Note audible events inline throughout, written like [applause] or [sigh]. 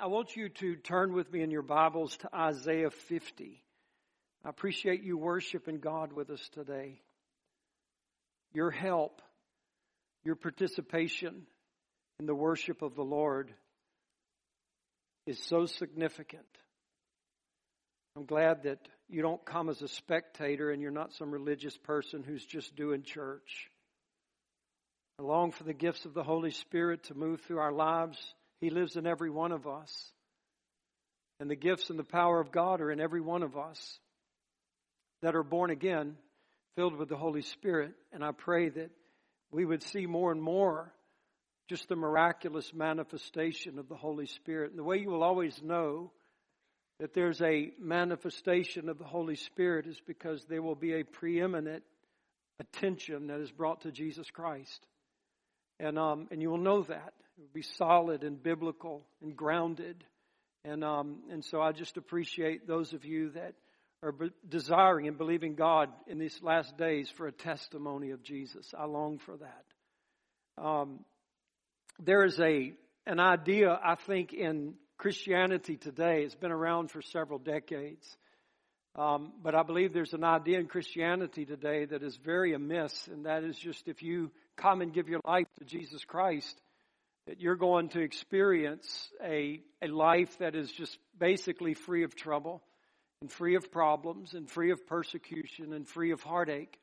I want you to turn with me in your Bibles to Isaiah 50. I appreciate you worshiping God with us today. Your help, your participation in the worship of the Lord is so significant. I'm glad that you don't come as a spectator and you're not some religious person who's just doing church. I long for the gifts of the Holy Spirit to move through our lives. He lives in every one of us. And the gifts and the power of God are in every one of us that are born again, filled with the Holy Spirit. And I pray that we would see more and more just the miraculous manifestation of the Holy Spirit. And the way you will always know that there's a manifestation of the Holy Spirit is because there will be a preeminent attention that is brought to Jesus Christ. And, um, and you will know that. Will be solid and biblical and grounded. And, um, and so I just appreciate those of you that are desiring and believing God in these last days for a testimony of Jesus. I long for that. Um, there is a an idea I think in Christianity today. It's been around for several decades. Um, but I believe there's an idea in Christianity today that is very amiss, and that is just if you come and give your life to Jesus Christ, that you're going to experience a, a life that is just basically free of trouble and free of problems and free of persecution and free of heartache.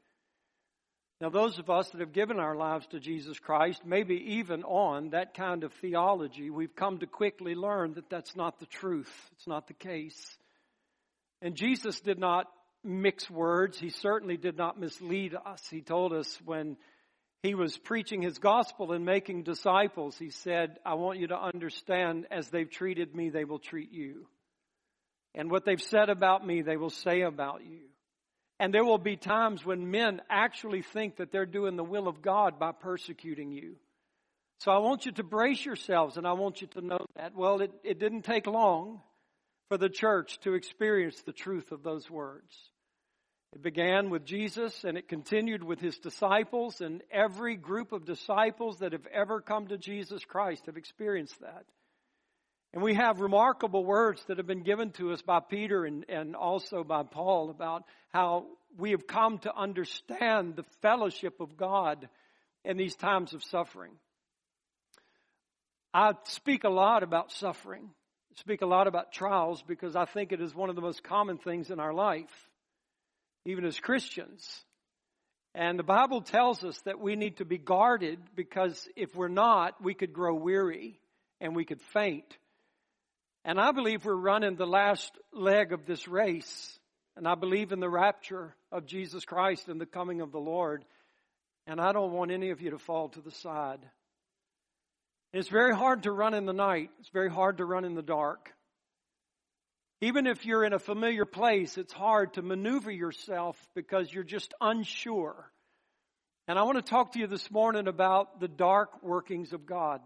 Now, those of us that have given our lives to Jesus Christ, maybe even on that kind of theology, we've come to quickly learn that that's not the truth. It's not the case. And Jesus did not mix words. He certainly did not mislead us. He told us when he was preaching his gospel and making disciples, he said, I want you to understand as they've treated me, they will treat you. And what they've said about me, they will say about you. And there will be times when men actually think that they're doing the will of God by persecuting you. So I want you to brace yourselves and I want you to know that. Well, it, it didn't take long for the church to experience the truth of those words. It began with Jesus and it continued with his disciples and every group of disciples that have ever come to Jesus Christ have experienced that. And we have remarkable words that have been given to us by Peter and, and also by Paul about how we have come to understand the fellowship of God in these times of suffering. I speak a lot about suffering, speak a lot about trials because I think it is one of the most common things in our life, even as Christians. And the Bible tells us that we need to be guarded because if we're not, we could grow weary and we could faint. And I believe we're running the last leg of this race. And I believe in the rapture of Jesus Christ and the coming of the Lord. And I don't want any of you to fall to the side. It's very hard to run in the night. It's very hard to run in the dark. Even if you're in a familiar place, it's hard to maneuver yourself because you're just unsure. And I want to talk to you this morning about the dark workings of God.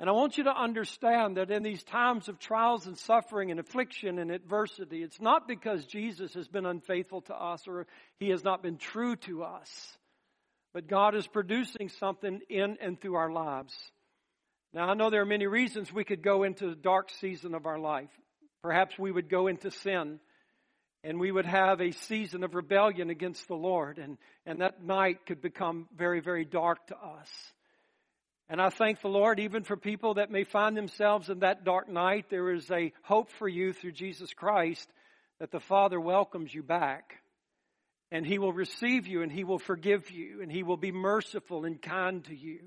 And I want you to understand that in these times of trials and suffering and affliction and adversity, it's not because Jesus has been unfaithful to us or he has not been true to us, but God is producing something in and through our lives. Now, I know there are many reasons we could go into the dark season of our life. Perhaps we would go into sin and we would have a season of rebellion against the Lord, and, and that night could become very, very dark to us. And I thank the Lord even for people that may find themselves in that dark night. There is a hope for you through Jesus Christ that the Father welcomes you back. And He will receive you and He will forgive you and He will be merciful and kind to you.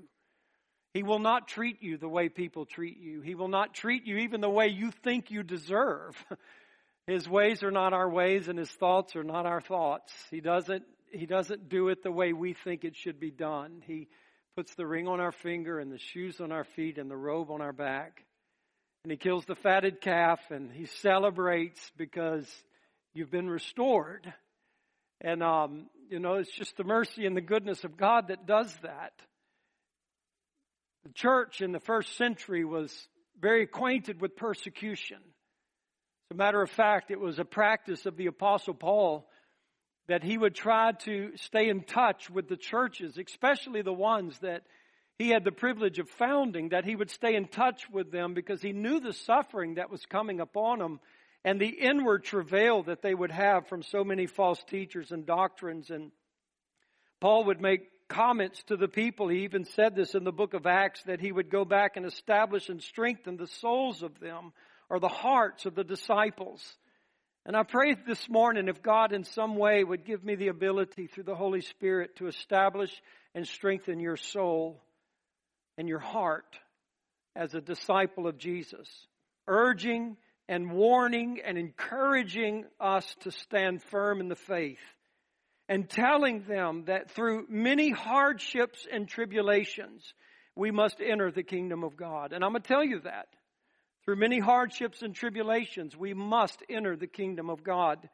He will not treat you the way people treat you. He will not treat you even the way you think you deserve. [laughs] His ways are not our ways and His thoughts are not our thoughts. He doesn't, He doesn't do it the way we think it should be done. He, puts the ring on our finger and the shoes on our feet and the robe on our back. And he kills the fatted calf and he celebrates because you've been restored. And, um, you know, it's just the mercy and the goodness of God that does that. The church in the first century was very acquainted with persecution. As a matter of fact, it was a practice of the apostle Paul that he would try to stay in touch with the churches, especially the ones that he had the privilege of founding, that he would stay in touch with them because he knew the suffering that was coming upon them and the inward travail that they would have from so many false teachers and doctrines. And Paul would make comments to the people. He even said this in the book of Acts that he would go back and establish and strengthen the souls of them or the hearts of the disciples. And I pray this morning if God in some way would give me the ability through the Holy Spirit to establish and strengthen your soul and your heart as a disciple of Jesus, urging and warning and encouraging us to stand firm in the faith and telling them that through many hardships and tribulations, we must enter the kingdom of God. And I'm going to tell you that. Through many hardships and tribulations, we must enter the kingdom of God.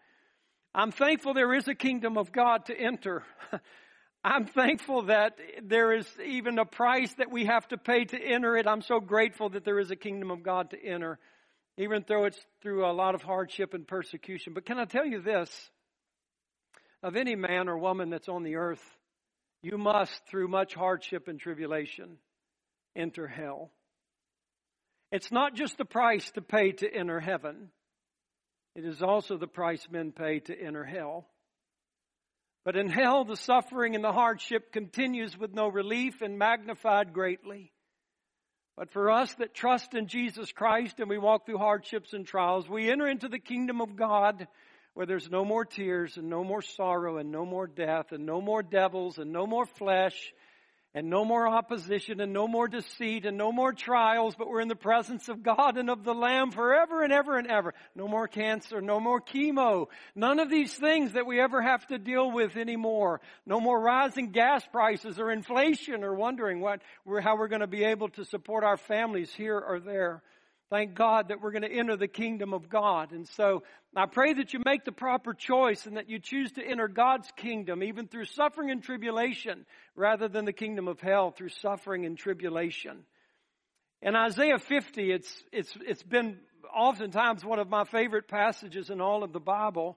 I'm thankful there is a kingdom of God to enter. [laughs] I'm thankful that there is even a price that we have to pay to enter it. I'm so grateful that there is a kingdom of God to enter, even though it's through a lot of hardship and persecution. But can I tell you this? Of any man or woman that's on the earth, you must, through much hardship and tribulation, enter hell. It's not just the price to pay to enter heaven. It is also the price men pay to enter hell. But in hell, the suffering and the hardship continues with no relief and magnified greatly. But for us that trust in Jesus Christ and we walk through hardships and trials, we enter into the kingdom of God where there's no more tears and no more sorrow and no more death and no more devils and no more flesh and no more opposition and no more deceit and no more trials, but we're in the presence of God and of the Lamb forever and ever and ever. No more cancer, no more chemo, none of these things that we ever have to deal with anymore. No more rising gas prices or inflation or wondering what, how we're going to be able to support our families here or there. Thank God that we're going to enter the kingdom of God. And so I pray that you make the proper choice and that you choose to enter God's kingdom even through suffering and tribulation rather than the kingdom of hell through suffering and tribulation. In Isaiah 50, it's, it's, it's been oftentimes one of my favorite passages in all of the Bible.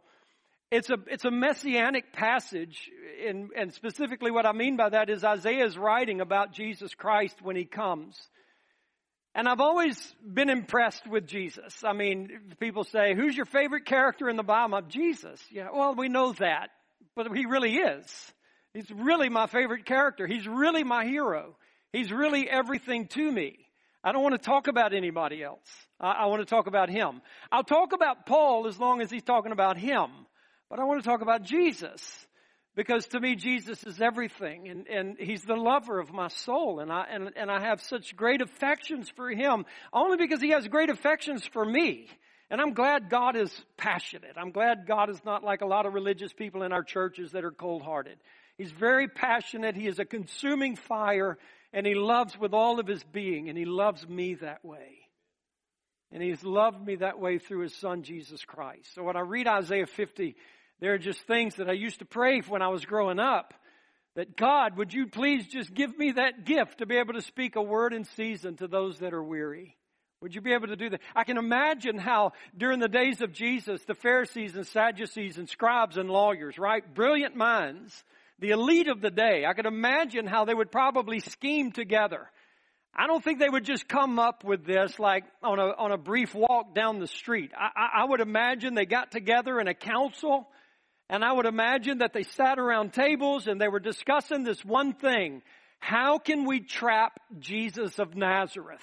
It's a, it's a messianic passage, and, and specifically what I mean by that is Isaiah is writing about Jesus Christ when he comes. And I've always been impressed with Jesus. I mean, people say, who's your favorite character in the Bible? Jesus. Yeah, well, we know that, but he really is. He's really my favorite character. He's really my hero. He's really everything to me. I don't want to talk about anybody else. I, I want to talk about him. I'll talk about Paul as long as he's talking about him, but I want to talk about Jesus. Because to me, Jesus is everything, and, and He's the lover of my soul, and I, and, and I have such great affections for Him, only because He has great affections for me. And I'm glad God is passionate. I'm glad God is not like a lot of religious people in our churches that are cold hearted. He's very passionate. He is a consuming fire, and He loves with all of His being, and He loves me that way. And He's loved me that way through His Son, Jesus Christ. So when I read Isaiah 50, there are just things that I used to pray when I was growing up. That God, would you please just give me that gift to be able to speak a word in season to those that are weary? Would you be able to do that? I can imagine how during the days of Jesus, the Pharisees and Sadducees and scribes and lawyers, right? Brilliant minds, the elite of the day. I could imagine how they would probably scheme together. I don't think they would just come up with this like on a, on a brief walk down the street. I, I, I would imagine they got together in a council and I would imagine that they sat around tables and they were discussing this one thing. How can we trap Jesus of Nazareth?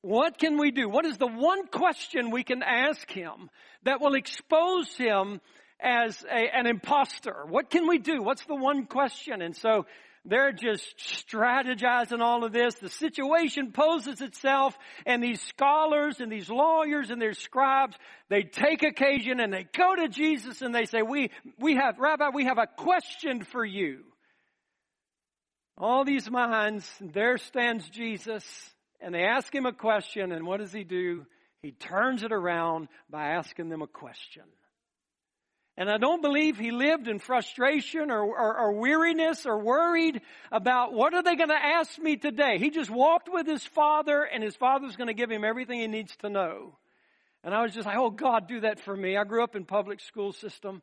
What can we do? What is the one question we can ask him that will expose him as a, an impostor? What can we do? What's the one question? And so they're just strategizing all of this. The situation poses itself and these scholars and these lawyers and their scribes, they take occasion and they go to Jesus and they say, we, we have, Rabbi, we have a question for you. All these minds, there stands Jesus and they ask him a question and what does he do? He turns it around by asking them a question. And I don't believe he lived in frustration or, or, or, weariness or worried about what are they going to ask me today. He just walked with his father and his father's going to give him everything he needs to know. And I was just like, oh God, do that for me. I grew up in public school system.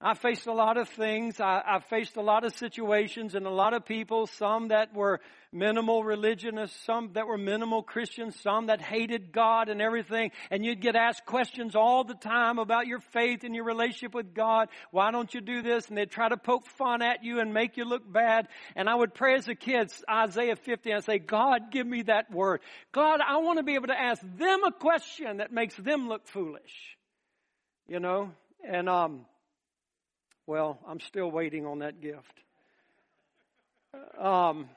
I faced a lot of things. I, I, faced a lot of situations and a lot of people, some that were minimal religionists, some that were minimal Christians, some that hated God and everything. And you'd get asked questions all the time about your faith and your relationship with God. Why don't you do this? And they'd try to poke fun at you and make you look bad. And I would pray as a kid, Isaiah 50, and I'd say, God, give me that word. God, I want to be able to ask them a question that makes them look foolish. You know? And, um, well, I'm still waiting on that gift. Um,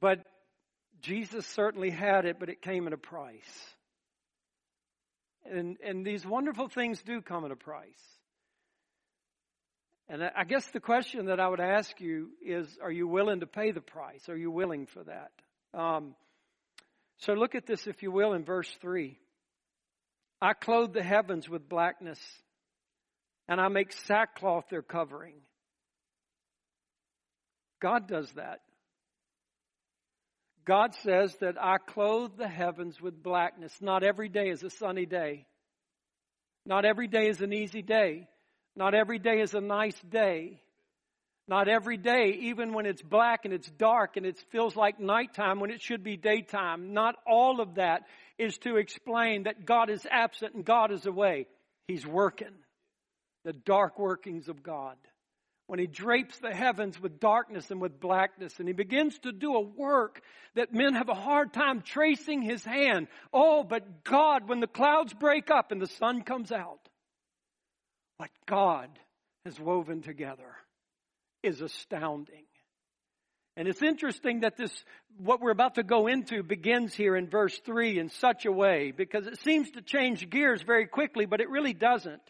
but Jesus certainly had it, but it came at a price. And, and these wonderful things do come at a price. And I guess the question that I would ask you is, are you willing to pay the price? Are you willing for that? Um, so look at this, if you will, in verse 3. I clothe the heavens with blackness and I make sackcloth their covering. God does that. God says that I clothe the heavens with blackness. Not every day is a sunny day. Not every day is an easy day. Not every day is a nice day. Not every day, even when it's black and it's dark and it feels like nighttime when it should be daytime. Not all of that is to explain that God is absent and God is away. He's working the dark workings of God. When he drapes the heavens with darkness and with blackness, and he begins to do a work that men have a hard time tracing his hand. Oh, but God, when the clouds break up and the sun comes out, what God has woven together is astounding. And it's interesting that this, what we're about to go into begins here in verse 3 in such a way because it seems to change gears very quickly, but it really doesn't.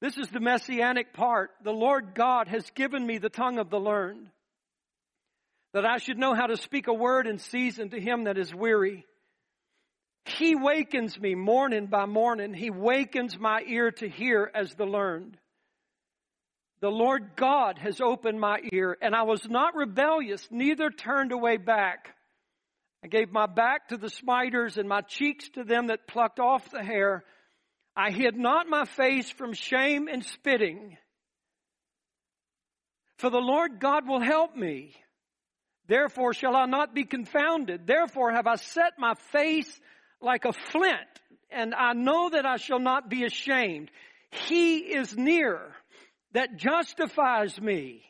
This is the messianic part. The Lord God has given me the tongue of the learned, that I should know how to speak a word in season to him that is weary. He wakens me morning by morning. He wakens my ear to hear as the learned. The Lord God has opened my ear, and I was not rebellious, neither turned away back. I gave my back to the smiters and my cheeks to them that plucked off the hair. I hid not my face from shame and spitting. For the Lord God will help me. Therefore shall I not be confounded. Therefore have I set my face like a flint, and I know that I shall not be ashamed. He is near that justifies me.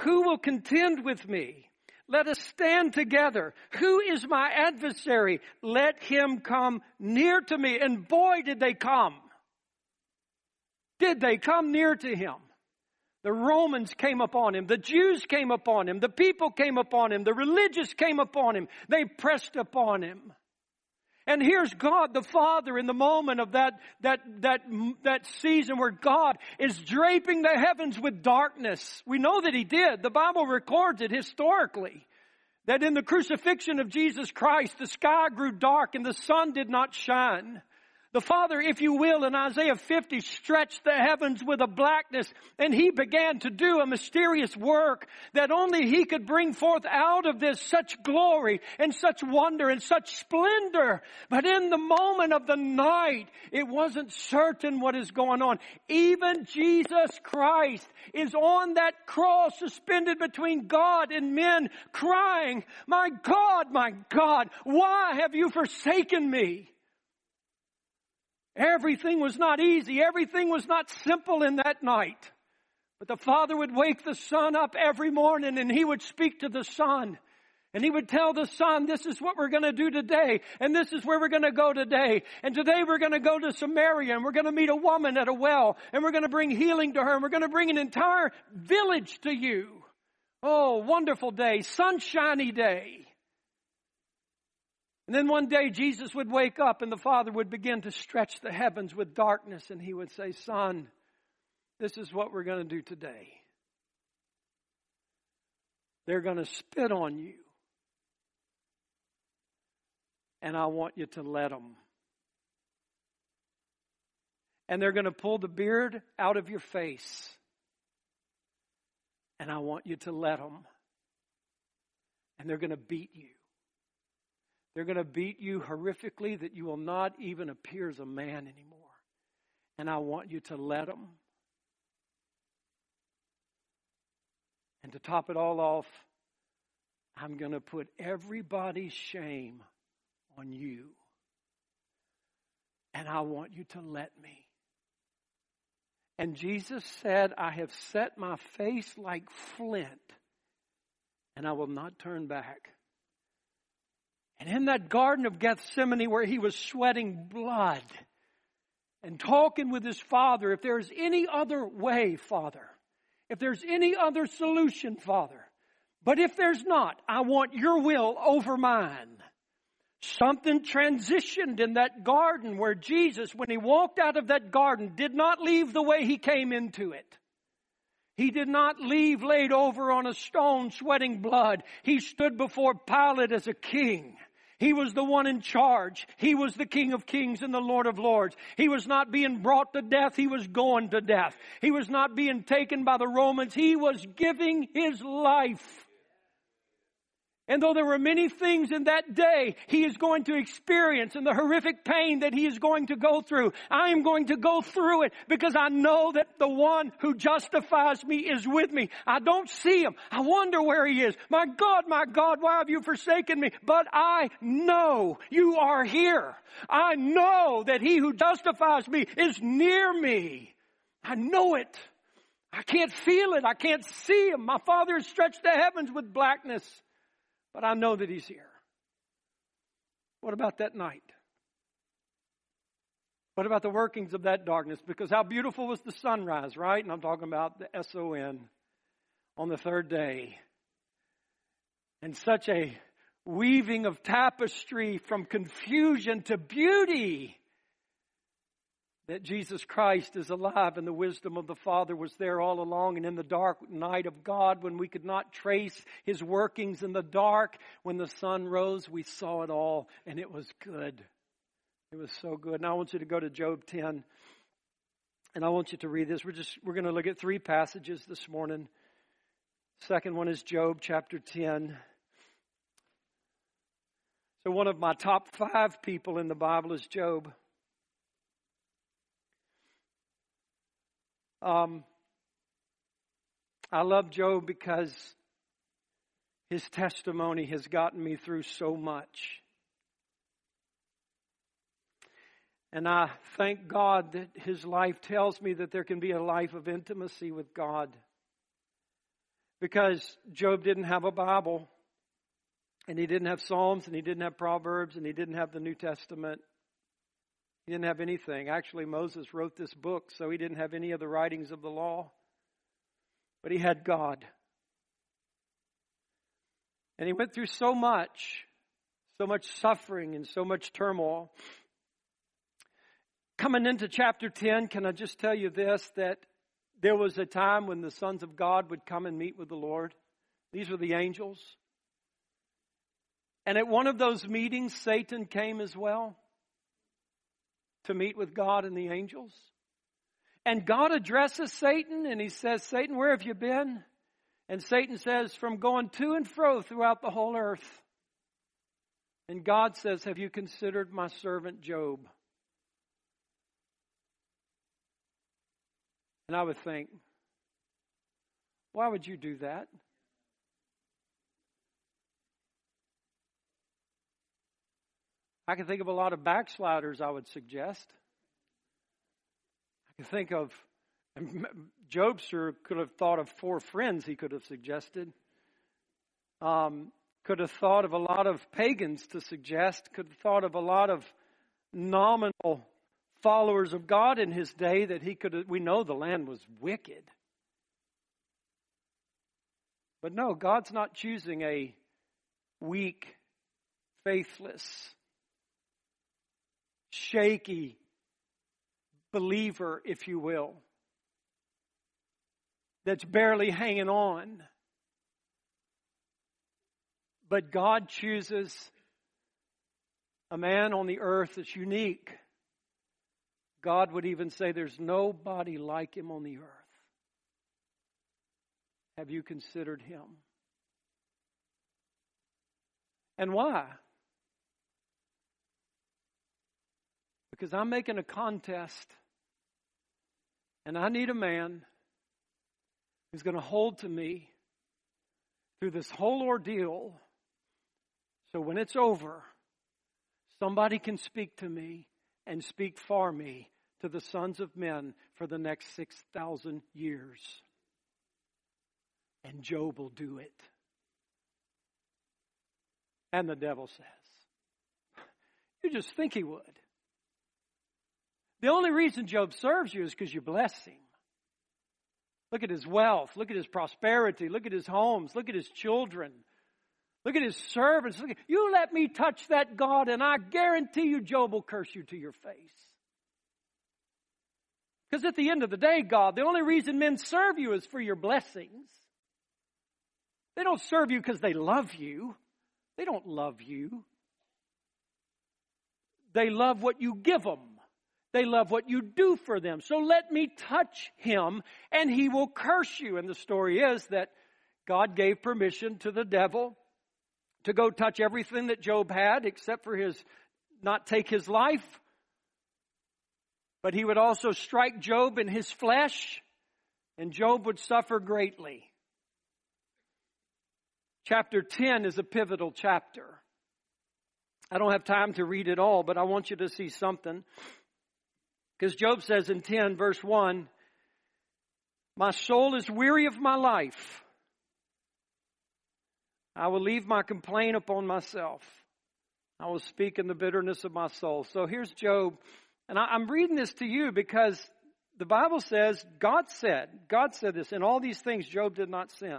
Who will contend with me? Let us stand together. Who is my adversary? Let him come near to me. And boy, did they come. Did they come near to him? The Romans came upon him. The Jews came upon him. The people came upon him. The religious came upon him. They pressed upon him. And here's God the Father in the moment of that, that, that, that season where God is draping the heavens with darkness. We know that He did. The Bible records it historically. That in the crucifixion of Jesus Christ, the sky grew dark and the sun did not shine. The Father, if you will, in Isaiah 50 stretched the heavens with a blackness and He began to do a mysterious work that only He could bring forth out of this such glory and such wonder and such splendor. But in the moment of the night, it wasn't certain what is going on. Even Jesus Christ is on that cross suspended between God and men crying, my God, my God, why have you forsaken me? Everything was not easy. Everything was not simple in that night. But the father would wake the son up every morning and he would speak to the son. And he would tell the son, this is what we're going to do today. And this is where we're going to go today. And today we're going to go to Samaria and we're going to meet a woman at a well and we're going to bring healing to her and we're going to bring an entire village to you. Oh, wonderful day, sunshiny day. And then one day Jesus would wake up and the Father would begin to stretch the heavens with darkness and he would say, Son, this is what we're going to do today. They're going to spit on you. And I want you to let them. And they're going to pull the beard out of your face. And I want you to let them. And they're going to beat you. They're going to beat you horrifically that you will not even appear as a man anymore. And I want you to let them. And to top it all off, I'm going to put everybody's shame on you. And I want you to let me. And Jesus said, I have set my face like flint, and I will not turn back. And in that Garden of Gethsemane where he was sweating blood and talking with his Father, if there's any other way, Father, if there's any other solution, Father, but if there's not, I want your will over mine. Something transitioned in that garden where Jesus, when he walked out of that garden, did not leave the way he came into it. He did not leave laid over on a stone sweating blood. He stood before Pilate as a king. He was the one in charge. He was the King of Kings and the Lord of Lords. He was not being brought to death. He was going to death. He was not being taken by the Romans. He was giving his life and though there were many things in that day he is going to experience and the horrific pain that he is going to go through, I am going to go through it because I know that the one who justifies me is with me. I don't see him. I wonder where he is. My God, my God, why have you forsaken me? But I know you are here. I know that he who justifies me is near me. I know it. I can't feel it. I can't see him. My father has stretched the heavens with blackness but I know that He's here. What about that night? What about the workings of that darkness? Because how beautiful was the sunrise, right? And I'm talking about the S O N on the third day. And such a weaving of tapestry from confusion to beauty that Jesus Christ is alive and the wisdom of the Father was there all along. And in the dark night of God, when we could not trace His workings in the dark, when the sun rose, we saw it all and it was good. It was so good. Now I want you to go to Job 10 and I want you to read this. We're just, we're going to look at three passages this morning. Second one is Job chapter 10. So one of my top five people in the Bible is Job. Um, I love Job because his testimony has gotten me through so much. And I thank God that his life tells me that there can be a life of intimacy with God. Because Job didn't have a Bible, and he didn't have Psalms, and he didn't have Proverbs, and he didn't have the New Testament. He didn't have anything. Actually, Moses wrote this book, so he didn't have any of the writings of the law. But he had God. And he went through so much, so much suffering and so much turmoil. Coming into chapter 10, can I just tell you this that there was a time when the sons of God would come and meet with the Lord. These were the angels. And at one of those meetings, Satan came as well to meet with God and the angels. And God addresses Satan and he says, Satan, where have you been? And Satan says, from going to and fro throughout the whole earth. And God says, have you considered my servant Job? And I would think, why would you do that? I can think of a lot of backsliders, I would suggest. I can think of, Job sure could have thought of four friends he could have suggested. Um, could have thought of a lot of pagans to suggest, could have thought of a lot of nominal followers of God in his day that he could have, we know the land was wicked. But no, God's not choosing a weak, faithless, shaky believer, if you will, that's barely hanging on. But God chooses a man on the earth that's unique. God would even say there's nobody like him on the earth. Have you considered him? And why? Because I'm making a contest And I need a man who's going to hold to me through this whole ordeal so when it's over, somebody can speak to me and speak for me to the sons of men for the next 6,000 years. And Job will do it. And the devil says, You just think he would. The only reason Job serves you is because you bless him. Look at his wealth. Look at his prosperity. Look at his homes. Look at his children. Look at his servants. Look at, you let me touch that God, and I guarantee you, Job will curse you to your face. Because at the end of the day, God, the only reason men serve you is for your blessings. They don't serve you because they love you. They don't love you. They love what you give them. They love what you do for them. So let me touch him and he will curse you. And the story is that God gave permission to the devil to go touch everything that Job had except for his not take his life. But he would also strike Job in his flesh and Job would suffer greatly. Chapter 10 is a pivotal chapter. I don't have time to read it all, but I want you to see something. Because Job says in 10, verse 1, My soul is weary of my life. I will leave my complaint upon myself. I will speak in the bitterness of my soul. So here's Job. And I, am reading this to you because the Bible says, God said, God said this, in all these things Job did not sin.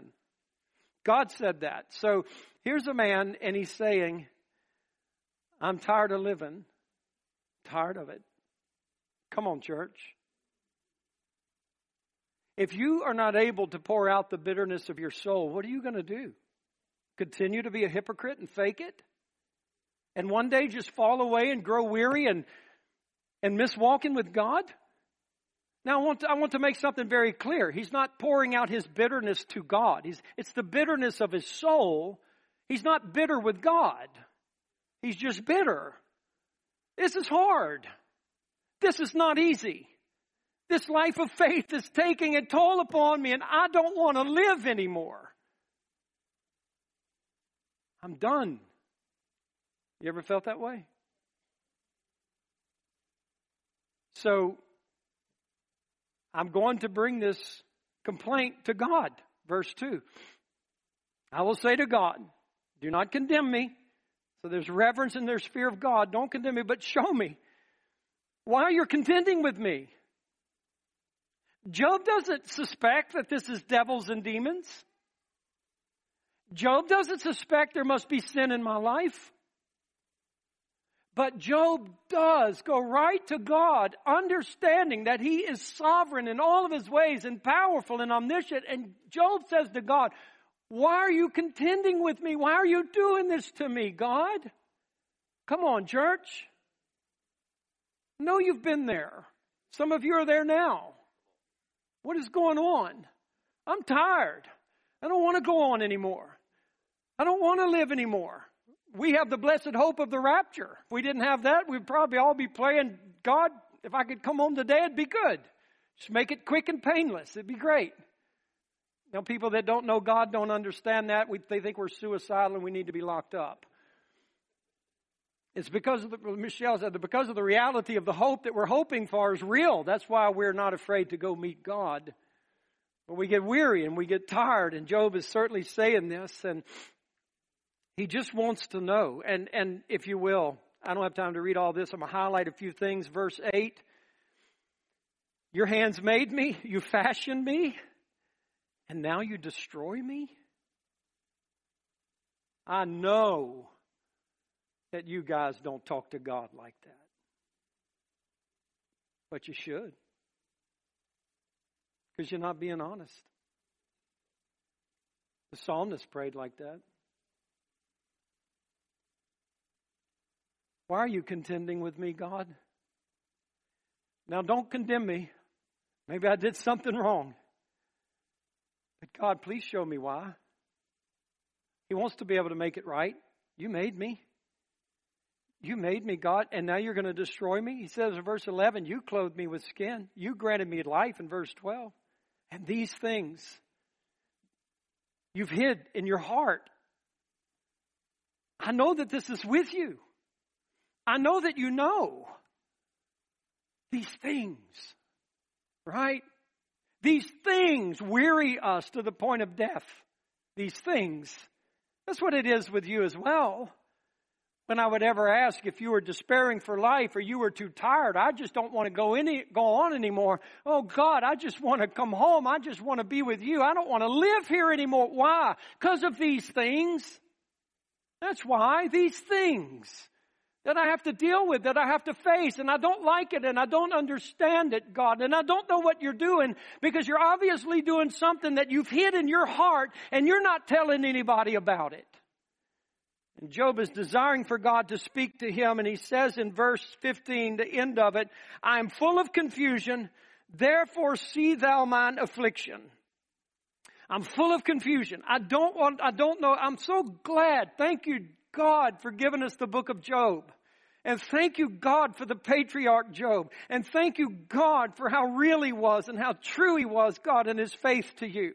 God said that. So here's a man, and he's saying, I'm tired of living, tired of it. Come on, church. If you are not able to pour out the bitterness of your soul, what are you going to do? Continue to be a hypocrite and fake it? And one day just fall away and grow weary and, and miss walking with God? Now, I want, to, I want to make something very clear. He's not pouring out his bitterness to God. He's, it's the bitterness of his soul. He's not bitter with God. He's just bitter. This is hard. This is not easy. This life of faith is taking a toll upon me and I don't want to live anymore. I'm done. You ever felt that way? So, I'm going to bring this complaint to God. Verse 2. I will say to God, do not condemn me. So there's reverence and there's fear of God. Don't condemn me, but show me why are you're contending with me. Job doesn't suspect that this is devils and demons. Job doesn't suspect there must be sin in my life. But Job does go right to God, understanding that he is sovereign in all of his ways and powerful and omniscient. And Job says to God, Why are you contending with me? Why are you doing this to me, God? Come on, church. No, you've been there. Some of you are there now. What is going on? I'm tired. I don't want to go on anymore. I don't want to live anymore we have the blessed hope of the rapture. If we didn't have that, we'd probably all be praying, God, if I could come home today, it'd be good. Just make it quick and painless. It'd be great. Know, people that don't know God don't understand that. We, they think we're suicidal and we need to be locked up. It's because of the, Michelle said, because of the reality of the hope that we're hoping for is real. That's why we're not afraid to go meet God. But we get weary and we get tired, and Job is certainly saying this. And he just wants to know. And, and if you will, I don't have time to read all this. I'm going to highlight a few things. Verse 8 Your hands made me, you fashioned me, and now you destroy me? I know that you guys don't talk to God like that. But you should. Because you're not being honest. The psalmist prayed like that. Why are you contending with me, God? Now, don't condemn me. Maybe I did something wrong. But God, please show me why. He wants to be able to make it right. You made me. You made me, God, and now you're going to destroy me? He says in verse 11, You clothed me with skin. You granted me life in verse 12. And these things you've hid in your heart. I know that this is with you. I know that you know these things, right? These things weary us to the point of death. These things. That's what it is with you as well. When I would ever ask if you were despairing for life or you were too tired, I just don't want to go any, go on anymore. Oh God, I just want to come home. I just want to be with you. I don't want to live here anymore. Why? Because of these things. That's why. These things that I have to deal with, that I have to face, and I don't like it and I don't understand it, God, and I don't know what you're doing because you're obviously doing something that you've hid in your heart and you're not telling anybody about it. And Job is desiring for God to speak to him, and he says in verse 15, the end of it, I am full of confusion, therefore see thou mine affliction. I'm full of confusion. I don't want, I don't know. I'm so glad. Thank you, God, for giving us the book of Job. And thank you, God, for the patriarch Job. And thank you, God, for how real he was and how true he was, God, in his faith to you.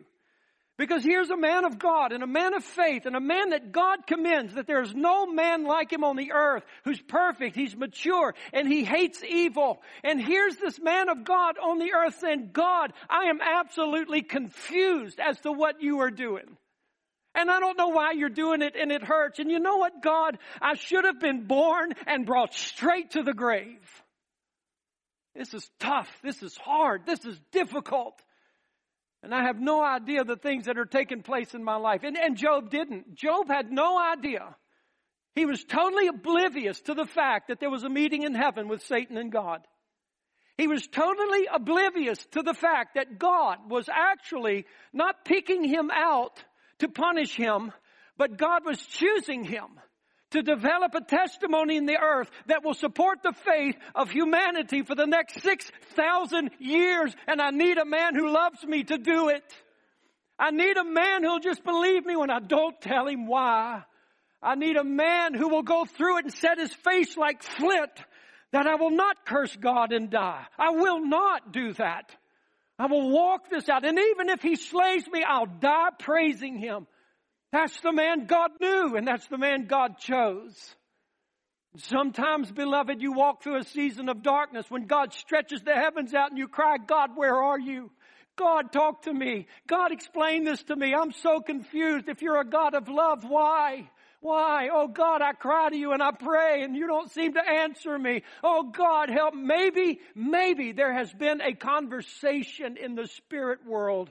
Because here's a man of God and a man of faith and a man that God commends that there is no man like him on the earth who's perfect, he's mature, and he hates evil. And here's this man of God on the earth saying, God, I am absolutely confused as to what you are doing. And I don't know why you're doing it and it hurts. And you know what, God? I should have been born and brought straight to the grave. This is tough. This is hard. This is difficult. And I have no idea the things that are taking place in my life. And, and Job didn't. Job had no idea. He was totally oblivious to the fact that there was a meeting in heaven with Satan and God. He was totally oblivious to the fact that God was actually not picking him out to punish him, but God was choosing him to develop a testimony in the earth that will support the faith of humanity for the next 6,000 years. And I need a man who loves me to do it. I need a man who'll just believe me when I don't tell him why. I need a man who will go through it and set his face like flint that I will not curse God and die. I will not do that. I will walk this out. And even if he slays me, I'll die praising him. That's the man God knew and that's the man God chose. Sometimes, beloved, you walk through a season of darkness when God stretches the heavens out and you cry, God, where are you? God, talk to me. God, explain this to me. I'm so confused. If you're a God of love, why? Why? Oh God, I cry to you and I pray and you don't seem to answer me. Oh God, help. Maybe, maybe there has been a conversation in the spirit world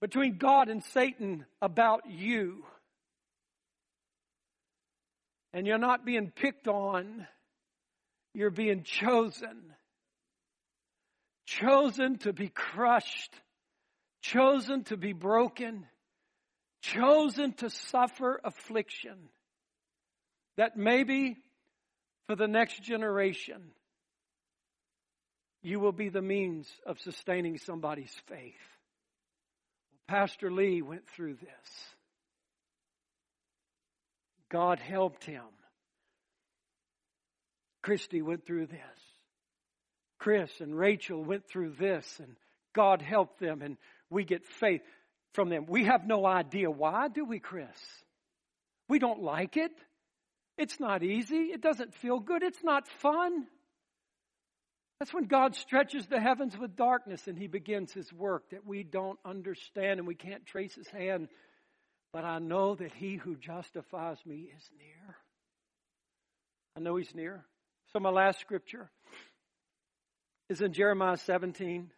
between God and Satan about you. And you're not being picked on, you're being chosen. Chosen to be crushed, chosen to be broken chosen to suffer affliction that maybe for the next generation you will be the means of sustaining somebody's faith. Pastor Lee went through this. God helped him. Christy went through this. Chris and Rachel went through this, and God helped them, and we get faith from them. We have no idea why, do we, Chris? We don't like it. It's not easy. It doesn't feel good. It's not fun. That's when God stretches the heavens with darkness and He begins His work that we don't understand and we can't trace His hand. But I know that He who justifies me is near. I know He's near. So, my last scripture is in Jeremiah 17.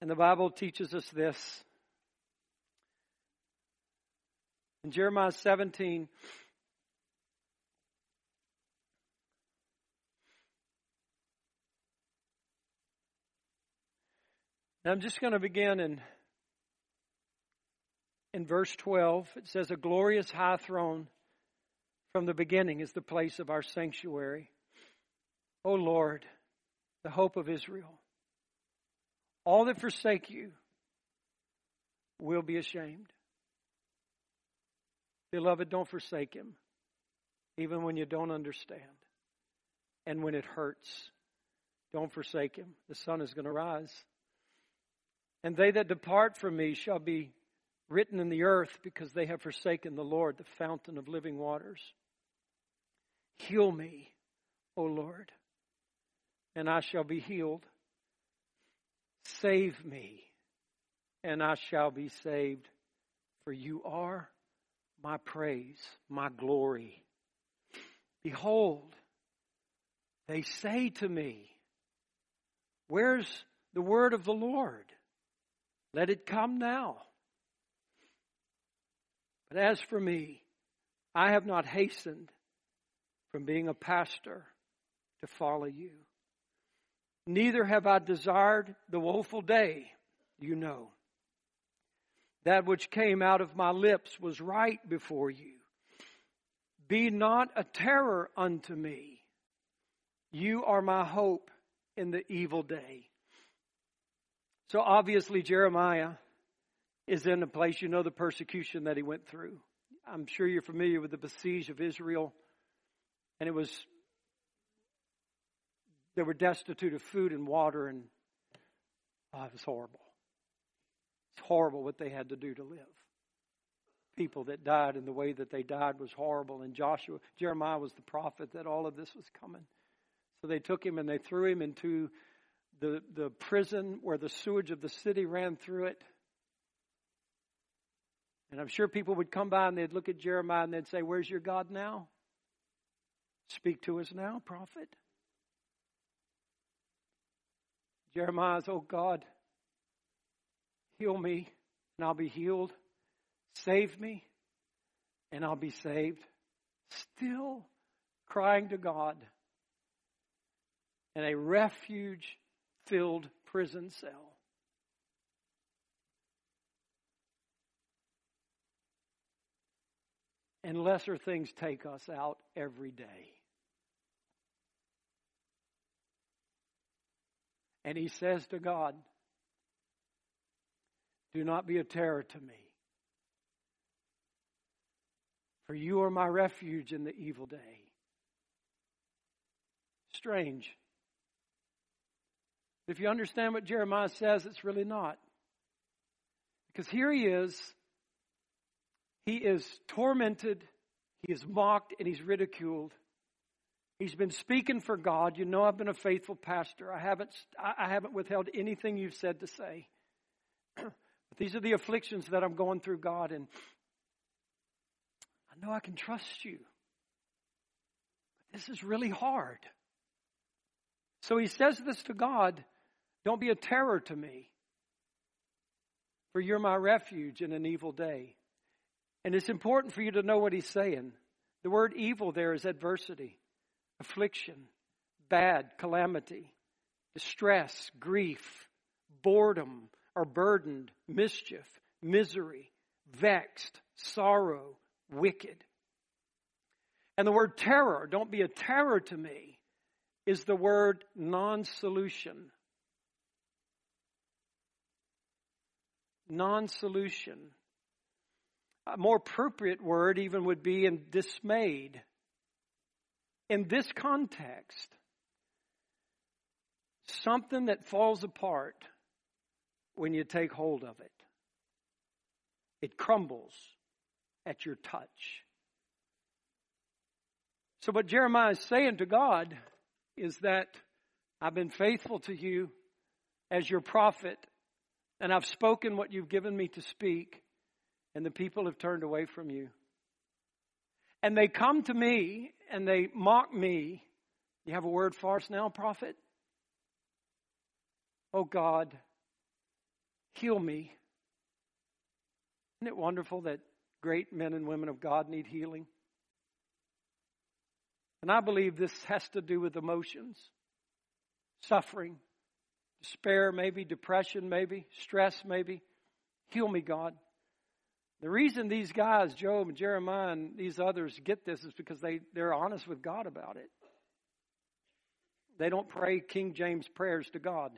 And the Bible teaches us this. In Jeremiah 17, I'm just going to begin in, in verse 12. It says, A glorious high throne from the beginning is the place of our sanctuary. O Lord, the hope of Israel. All that forsake you will be ashamed. Beloved, don't forsake him, even when you don't understand and when it hurts. Don't forsake him. The sun is going to rise. And they that depart from me shall be written in the earth because they have forsaken the Lord, the fountain of living waters. Heal me, O Lord, and I shall be healed. Save me, and I shall be saved, for you are my praise, my glory. Behold, they say to me, Where's the word of the Lord? Let it come now. But as for me, I have not hastened from being a pastor to follow you. Neither have I desired the woeful day, you know. That which came out of my lips was right before you. Be not a terror unto me. You are my hope in the evil day. So obviously, Jeremiah is in a place, you know, the persecution that he went through. I'm sure you're familiar with the besiege of Israel. And it was, they were destitute of food and water, and oh, it was horrible. It's horrible what they had to do to live. People that died and the way that they died was horrible. And Joshua, Jeremiah was the prophet that all of this was coming. So they took him and they threw him into the, the prison where the sewage of the city ran through it. And I'm sure people would come by and they'd look at Jeremiah and they'd say, Where's your God now? Speak to us now, prophet. Jeremiah's, Oh God, heal me and I'll be healed. Save me and I'll be saved. Still crying to God in a refuge filled prison cell. And lesser things take us out every day. And he says to God, Do not be a terror to me, for you are my refuge in the evil day. Strange. If you understand what Jeremiah says, it's really not. Because here he is, he is tormented, he is mocked, and he's ridiculed. He's been speaking for God. You know, I've been a faithful pastor. I haven't, I haven't withheld anything you've said to say. [clears throat] but these are the afflictions that I'm going through, God, and I know I can trust you. But this is really hard. So he says this to God Don't be a terror to me, for you're my refuge in an evil day. And it's important for you to know what he's saying. The word evil there is adversity affliction, bad, calamity, distress, grief, boredom, or burdened, mischief, misery, vexed, sorrow, wicked. And the word terror, don't be a terror to me, is the word non solution. Non solution. A more appropriate word even would be in dismayed in this context, something that falls apart when you take hold of it. It crumbles at your touch. So, what Jeremiah is saying to God is that I've been faithful to you as your prophet, and I've spoken what you've given me to speak, and the people have turned away from you. And they come to me and they mock me. You have a word for us now, prophet? Oh God, heal me. Isn't it wonderful that great men and women of God need healing? And I believe this has to do with emotions, suffering, despair, maybe depression, maybe stress, maybe. Heal me, God. The reason these guys, Job and Jeremiah and these others, get this is because they, they're honest with God about it. They don't pray King James prayers to God.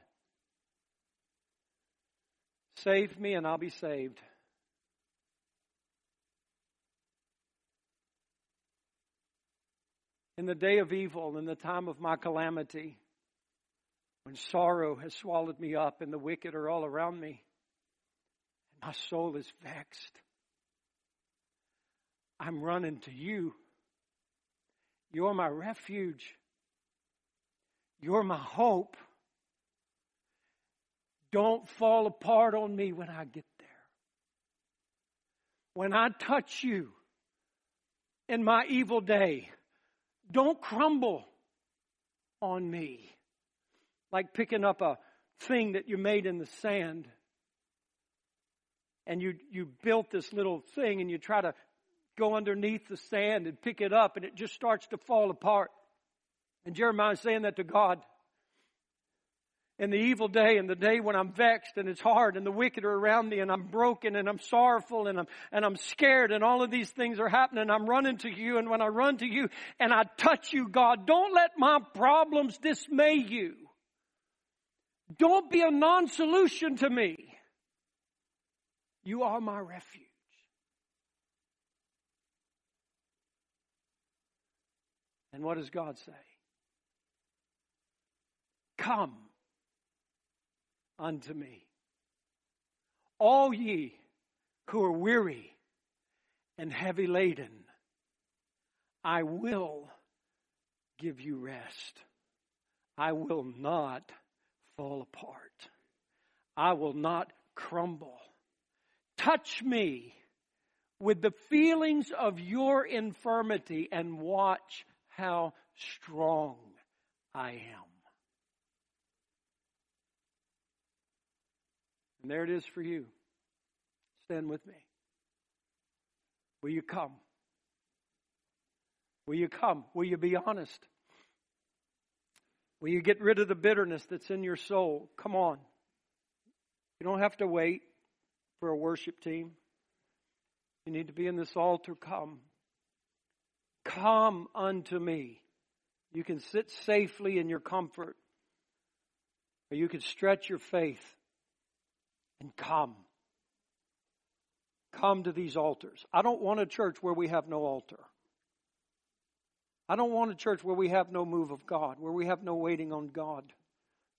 Save me and I'll be saved. In the day of evil, in the time of my calamity, when sorrow has swallowed me up and the wicked are all around me, and my soul is vexed. I'm running to you. You're my refuge. You're my hope. Don't fall apart on me when I get there. When I touch you in my evil day, don't crumble on me like picking up a thing that you made in the sand and you you built this little thing and you try to go underneath the sand and pick it up and it just starts to fall apart. And Jeremiah's saying that to God. In the evil day and the day when I'm vexed and it's hard and the wicked are around me and I'm broken and I'm sorrowful and I'm, and I'm scared and all of these things are happening. I'm running to you and when I run to you and I touch you, God, don't let my problems dismay you. Don't be a non-solution to me. You are my refuge. And what does God say? Come unto me, all ye who are weary and heavy laden. I will give you rest. I will not fall apart. I will not crumble. Touch me with the feelings of your infirmity and watch how strong I am. And there it is for you. Stand with me. Will you come? Will you come? Will you be honest? Will you get rid of the bitterness that's in your soul? Come on. You don't have to wait for a worship team. You need to be in this altar. Come. Come unto me. You can sit safely in your comfort, or you can stretch your faith and come. Come to these altars. I don't want a church where we have no altar. I don't want a church where we have no move of God, where we have no waiting on God.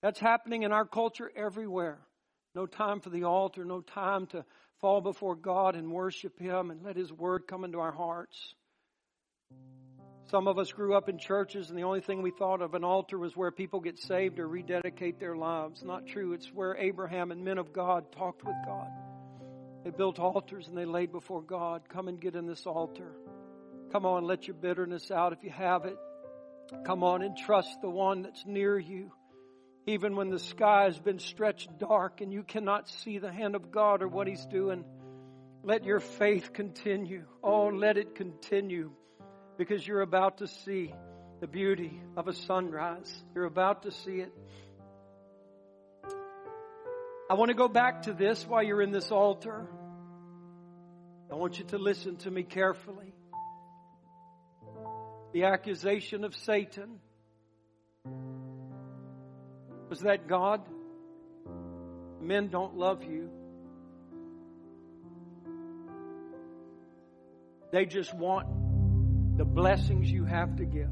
That's happening in our culture everywhere. No time for the altar, no time to fall before God and worship Him and let His Word come into our hearts. Some of us grew up in churches and the only thing we thought of an altar was where people get saved or rededicate their lives. Not true. It's where Abraham and men of God talked with God. They built altars and they laid before God. Come and get in this altar. Come on, let your bitterness out if you have it. Come on and trust the one that's near you. Even when the sky has been stretched dark and you cannot see the hand of God or what He's doing, let your faith continue. Oh, let it continue because you're about to see the beauty of a sunrise. You're about to see it. I want to go back to this while you're in this altar. I want you to listen to me carefully. The accusation of Satan was that God, men don't love you. They just want the blessings you have to give.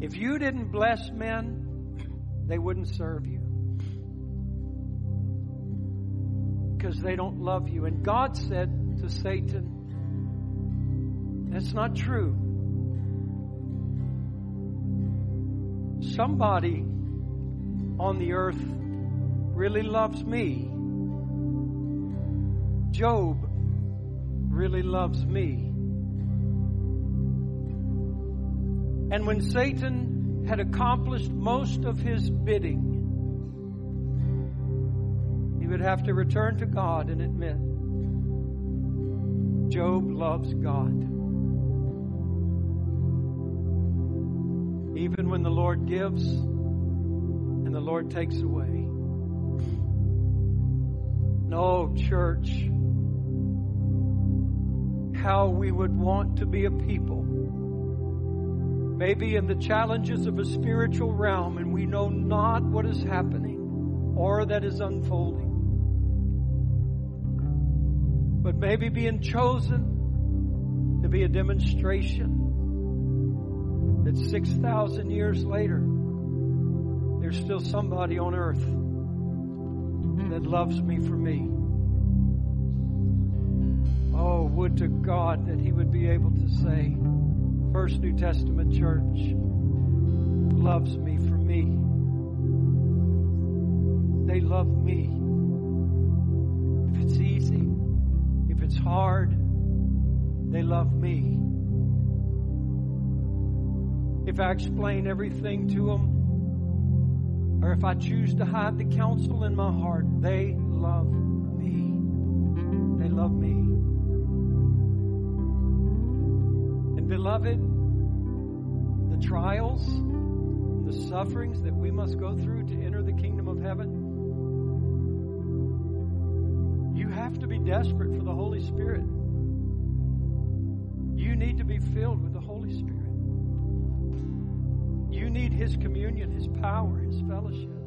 If you didn't bless men, they wouldn't serve you. Because they don't love you. And God said to Satan, That's not true. Somebody on the earth really loves me. Job really loves me. And when Satan had accomplished most of his bidding, he would have to return to God and admit, Job loves God. Even when the Lord gives and the Lord takes away. No, church, how we would want to be a people maybe in the challenges of a spiritual realm and we know not what is happening or that is unfolding. But maybe being chosen to be a demonstration that 6,000 years later, there's still somebody on earth that loves me for me. Oh, would to God that He would be able to say, First New Testament Church loves me for me. They love me. If it's easy, if it's hard, they love me. If I explain everything to them, or if I choose to hide the counsel in my heart, they love me. They love me. And beloved, the trials, the sufferings that we must go through to enter the kingdom of heaven, you have to be desperate for the Holy Spirit. You need to be filled with need His communion, His power, His fellowship.